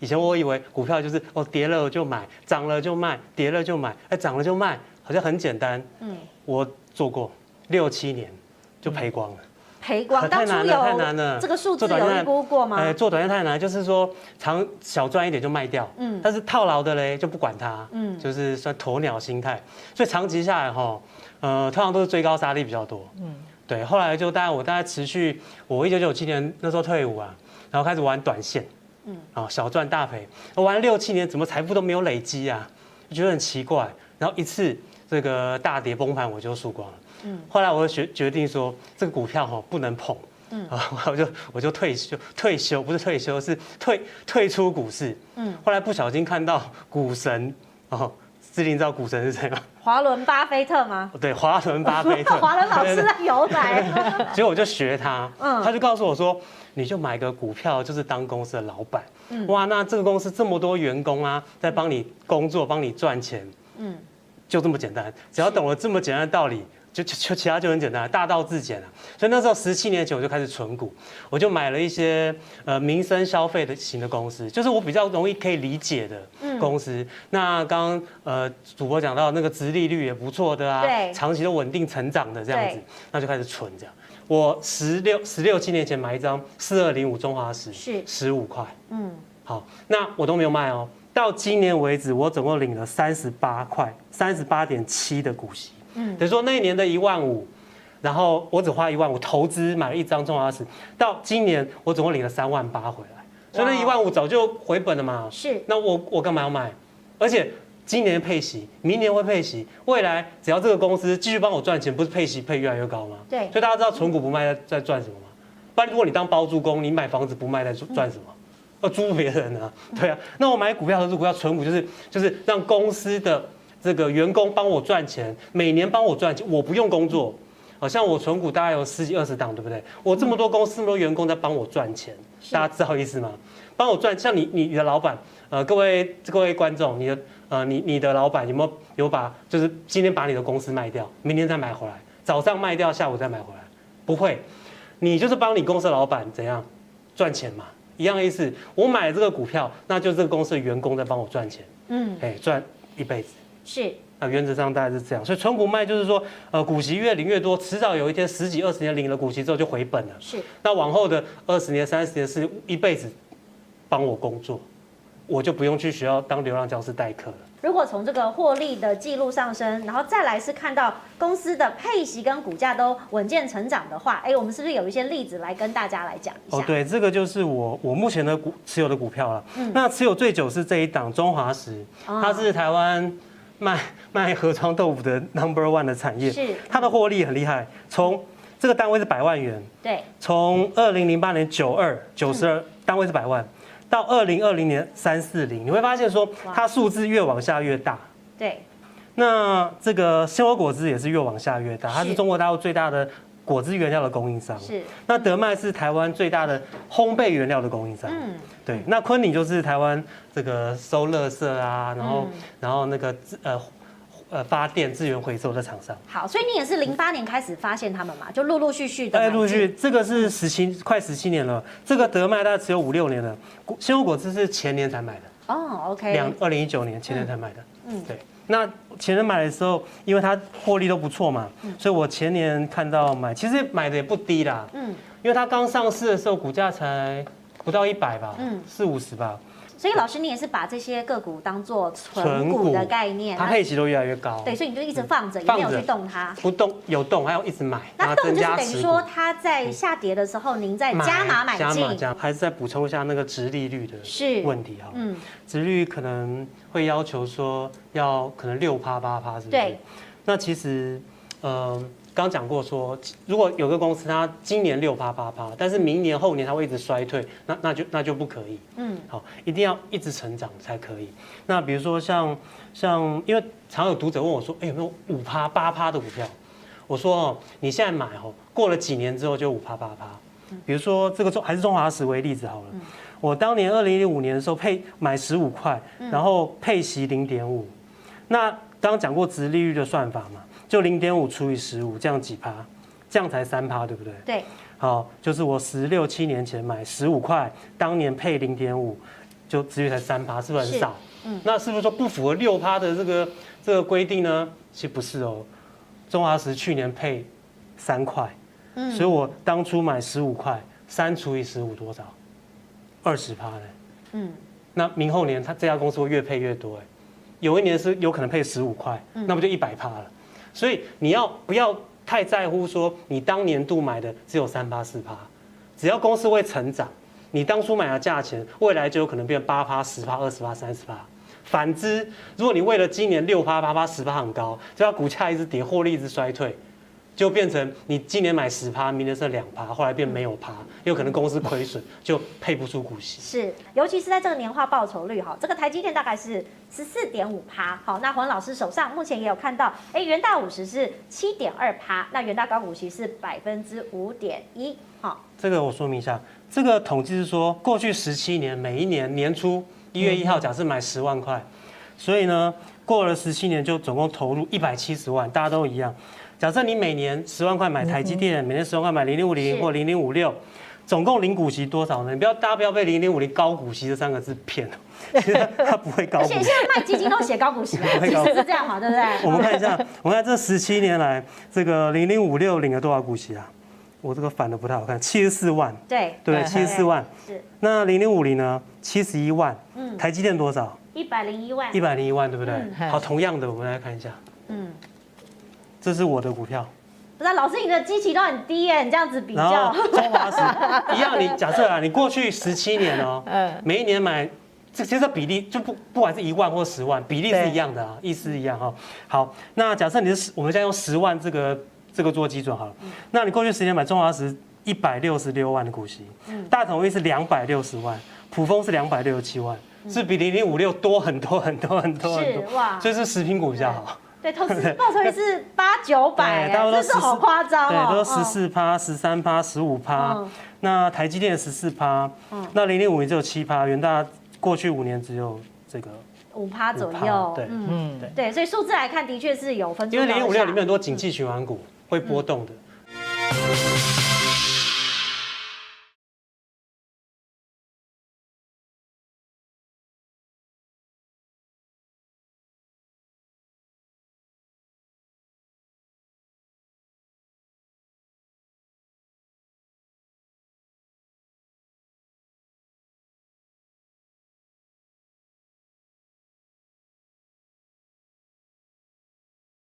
以前我以为股票就是哦跌了就买，涨了就卖，跌了就买，哎涨了就卖，好像很简单。嗯，我做过六七年就赔光了。赔光？太难了，太难了。这个数字有预估过吗？哎，做短线太难，就是说长小赚一点就卖掉。嗯，但是套牢的嘞就不管它。嗯，就是算鸵鸟心态。所以长期下来哈，呃，通常都是追高杀低比较多。嗯，对。后来就大概我大概持续，我一九九七年那时候退伍啊，然后开始玩短线。嗯，啊，小赚大赔，我玩了六七年，怎么财富都没有累积啊？我觉得很奇怪。然后一次这个大跌崩盘，我就输光了。嗯，后来我就决决定说，这个股票哈不能碰，嗯啊，我就我就退休退休，不是退休是退退出股市，嗯，后来不小心看到股神哦，姿麟知道股神是谁吗？华伦巴菲特吗？对，华伦巴菲特，华伦老师在游来，结果我就学他，嗯，他就告诉我说，你就买个股票，就是当公司的老板，嗯，哇，那这个公司这么多员工啊，在帮你工作，帮你赚钱，嗯，就这么简单，只要懂了这么简单的道理。就就其他就很简单，大道至简了。所以那时候十七年前我就开始存股，我就买了一些呃民生消费的型的公司，就是我比较容易可以理解的公司。嗯、那刚刚呃主播讲到那个殖利率也不错的啊，对，长期的稳定成长的这样子，那就开始存这样。我十六十六七年前买一张四二零五中华石，是十五块，嗯，好，那我都没有卖哦。到今年为止，我总共领了三十八块，三十八点七的股息。嗯，等于说那一年的一万五，然后我只花一万五投资买了一张中华石，到今年我总共领了三万八回来，所以那一万五早就回本了嘛。是，那我我干嘛要买？而且今年配息，明年会配息，未来只要这个公司继续帮我赚钱，不是配息配越来越高吗？对。所以大家知道存股不卖在在赚什么吗？不然如果你当包租公，你买房子不卖在赚什么？要租别人啊？对啊。那我买股票投资股票存股就是就是让公司的。这个员工帮我赚钱，每年帮我赚钱，我不用工作，好像我存股大概有十几二十档，对不对？我这么多公司，这么多员工在帮我赚钱，大家知道意思吗？帮我赚，像你你你的老板，呃，各位各位观众，你的呃你你的老板有没有有把就是今天把你的公司卖掉，明天再买回来，早上卖掉，下午再买回来？不会，你就是帮你公司的老板怎样赚钱嘛？一样的意思，我买这个股票，那就是这个公司的员工在帮我赚钱，嗯，哎，赚一辈子。是，那原则上大概是这样，所以存股卖就是说，呃，股息越领越多，迟早有一天十几二十年领了股息之后就回本了。是，那往后的二十年、三十年是一辈子帮我工作，我就不用去学校当流浪教师代课了。如果从这个获利的记录上升，然后再来是看到公司的配息跟股价都稳健成长的话，哎，我们是不是有一些例子来跟大家来讲一下？哦，对，这个就是我我目前的股持有的股票了。嗯，那持有最久是这一档中华石，它是台湾。卖卖盒装豆腐的 number one 的产业，是。它的获利很厉害。从这个单位是百万元，对，从二零零八年九二九十二单位是百万，到二零二零年三四零，你会发现说它数字越往下越大。对，那这个鲜活果汁也是越往下越大，它是。中国大陆最大的果汁原料的供应商。是，那德麦是台湾最大的烘焙原料的供应商。嗯。对，那昆鼎就是台湾这个收垃圾啊，然后、嗯、然后那个呃呃发电资源回收的厂商。好，所以你也是零八年开始发现他们嘛，就陆陆续续的。哎，陆续，这个是十七快十七年了，这个德麦大概只有五六年了，鲜活果汁是前年才买的。哦，OK。两二零一九年前年才买的。嗯，对。那前年买的时候，因为它获利都不错嘛，所以我前年看到买，其实买的也不低啦。嗯，因为它刚上市的时候股价才。不到一百吧，嗯，四五十吧。所以老师，你也是把这些个股当做存股的概念，它配息都越来越高。对，所以你就一直放着，也没有去动它。不动有动，还要一直买。那动就是等于说，它在下跌的时候，您再加码买进。加码加，还是再补充一下那个殖利率的问题哈。嗯，殖利率可能会要求说要可能六趴八趴，是不是？对。那其实，嗯。刚讲过说，如果有个公司它今年六趴八趴，但是明年后年它会一直衰退，那那就那就不可以。嗯，好，一定要一直成长才可以。那比如说像像，因为常有读者问我说，哎，有没有五趴八趴的股票？我说哦，你现在买哦，过了几年之后就五趴八趴。比如说这个中还是中华石为例子好了，我当年二零一五年的时候配买十五块，然后配息零点五。那刚刚讲过殖利率的算法嘛。就零点五除以十五，这样几趴？这样才三趴，对不对？对。好，就是我十六七年前买十五块，当年配零点五，就殖利率才三趴，是不是很少？嗯，那是不是说不符合六趴的这个这个规定呢？其实不是哦，中华石去年配三块，嗯，所以我当初买十五块，三除以十五多少？二十趴呢？嗯，那明后年他这家公司会越配越多哎，有一年是有可能配十五块，那不就一百趴了？所以你要不要太在乎说你当年度买的只有三趴四趴？只要公司会成长，你当初买的价钱，未来就有可能变八趴、十趴、二十趴、三十趴。反之，如果你为了今年六趴、八趴、十趴很高，只要股价一直跌，获利一直衰退，就变成你今年买十趴，明年是两趴，后来变没有趴，有可能公司亏损，就配不出股息。是，尤其是在这个年化报酬率哈，这个台积电大概是十四点五趴。好，那黄老师手上目前也有看到，哎，元大五十是七点二趴，那元大高股息是百分之五点一。好，这个我说明一下，这个统计是说，过去十七年每一年年初一月一号，假设买十万块，所以呢，过了十七年就总共投入一百七十万，大家都一样。假设你每年十万块买台积电，每年十万块买零零五零或零零五六，总共领股息多少呢？你不要大家不要被零零五零高股息这三个字骗了，其实它不会高股息。现在卖基金都写高股息，其实是这样嘛，对不对？我们看一下，我们看这十七年来，这个零零五六领了多少股息啊？我这个反的不太好看，七十四万，对对，七十四万是。那零零五零呢？七十一万，嗯，台积电多少？一百零一万，一百零一万，对不对？好，同样的，我们来看一下，嗯，这是我的股票。不是，老师，你的基期都很低耶，你这样子比较。中华石 一样，你假设啊，你过去十七年哦，嗯，每一年买，这其实比例就不不管是一万或十万，比例是一样的啊，意思一样哈。好，那假设你是，我们现在用十万这个。这个做基准好了，那你过去十年买中华石一百六十六万的股息，大统一是两百六十万，普丰是两百六十七万，是比零零五六多很多很多很多很多，哇，所以是食品股比较好。对，投资报酬率是八九百，这是好夸张哦。对，都十四趴、十三趴、十五趴，那台积电十四趴，那零零五零只有七趴，元大过去五年只有这个五趴左右。对，嗯，对对，所以数字来看的确是有分。因为零零五六里面很多景气循环股。会波动的。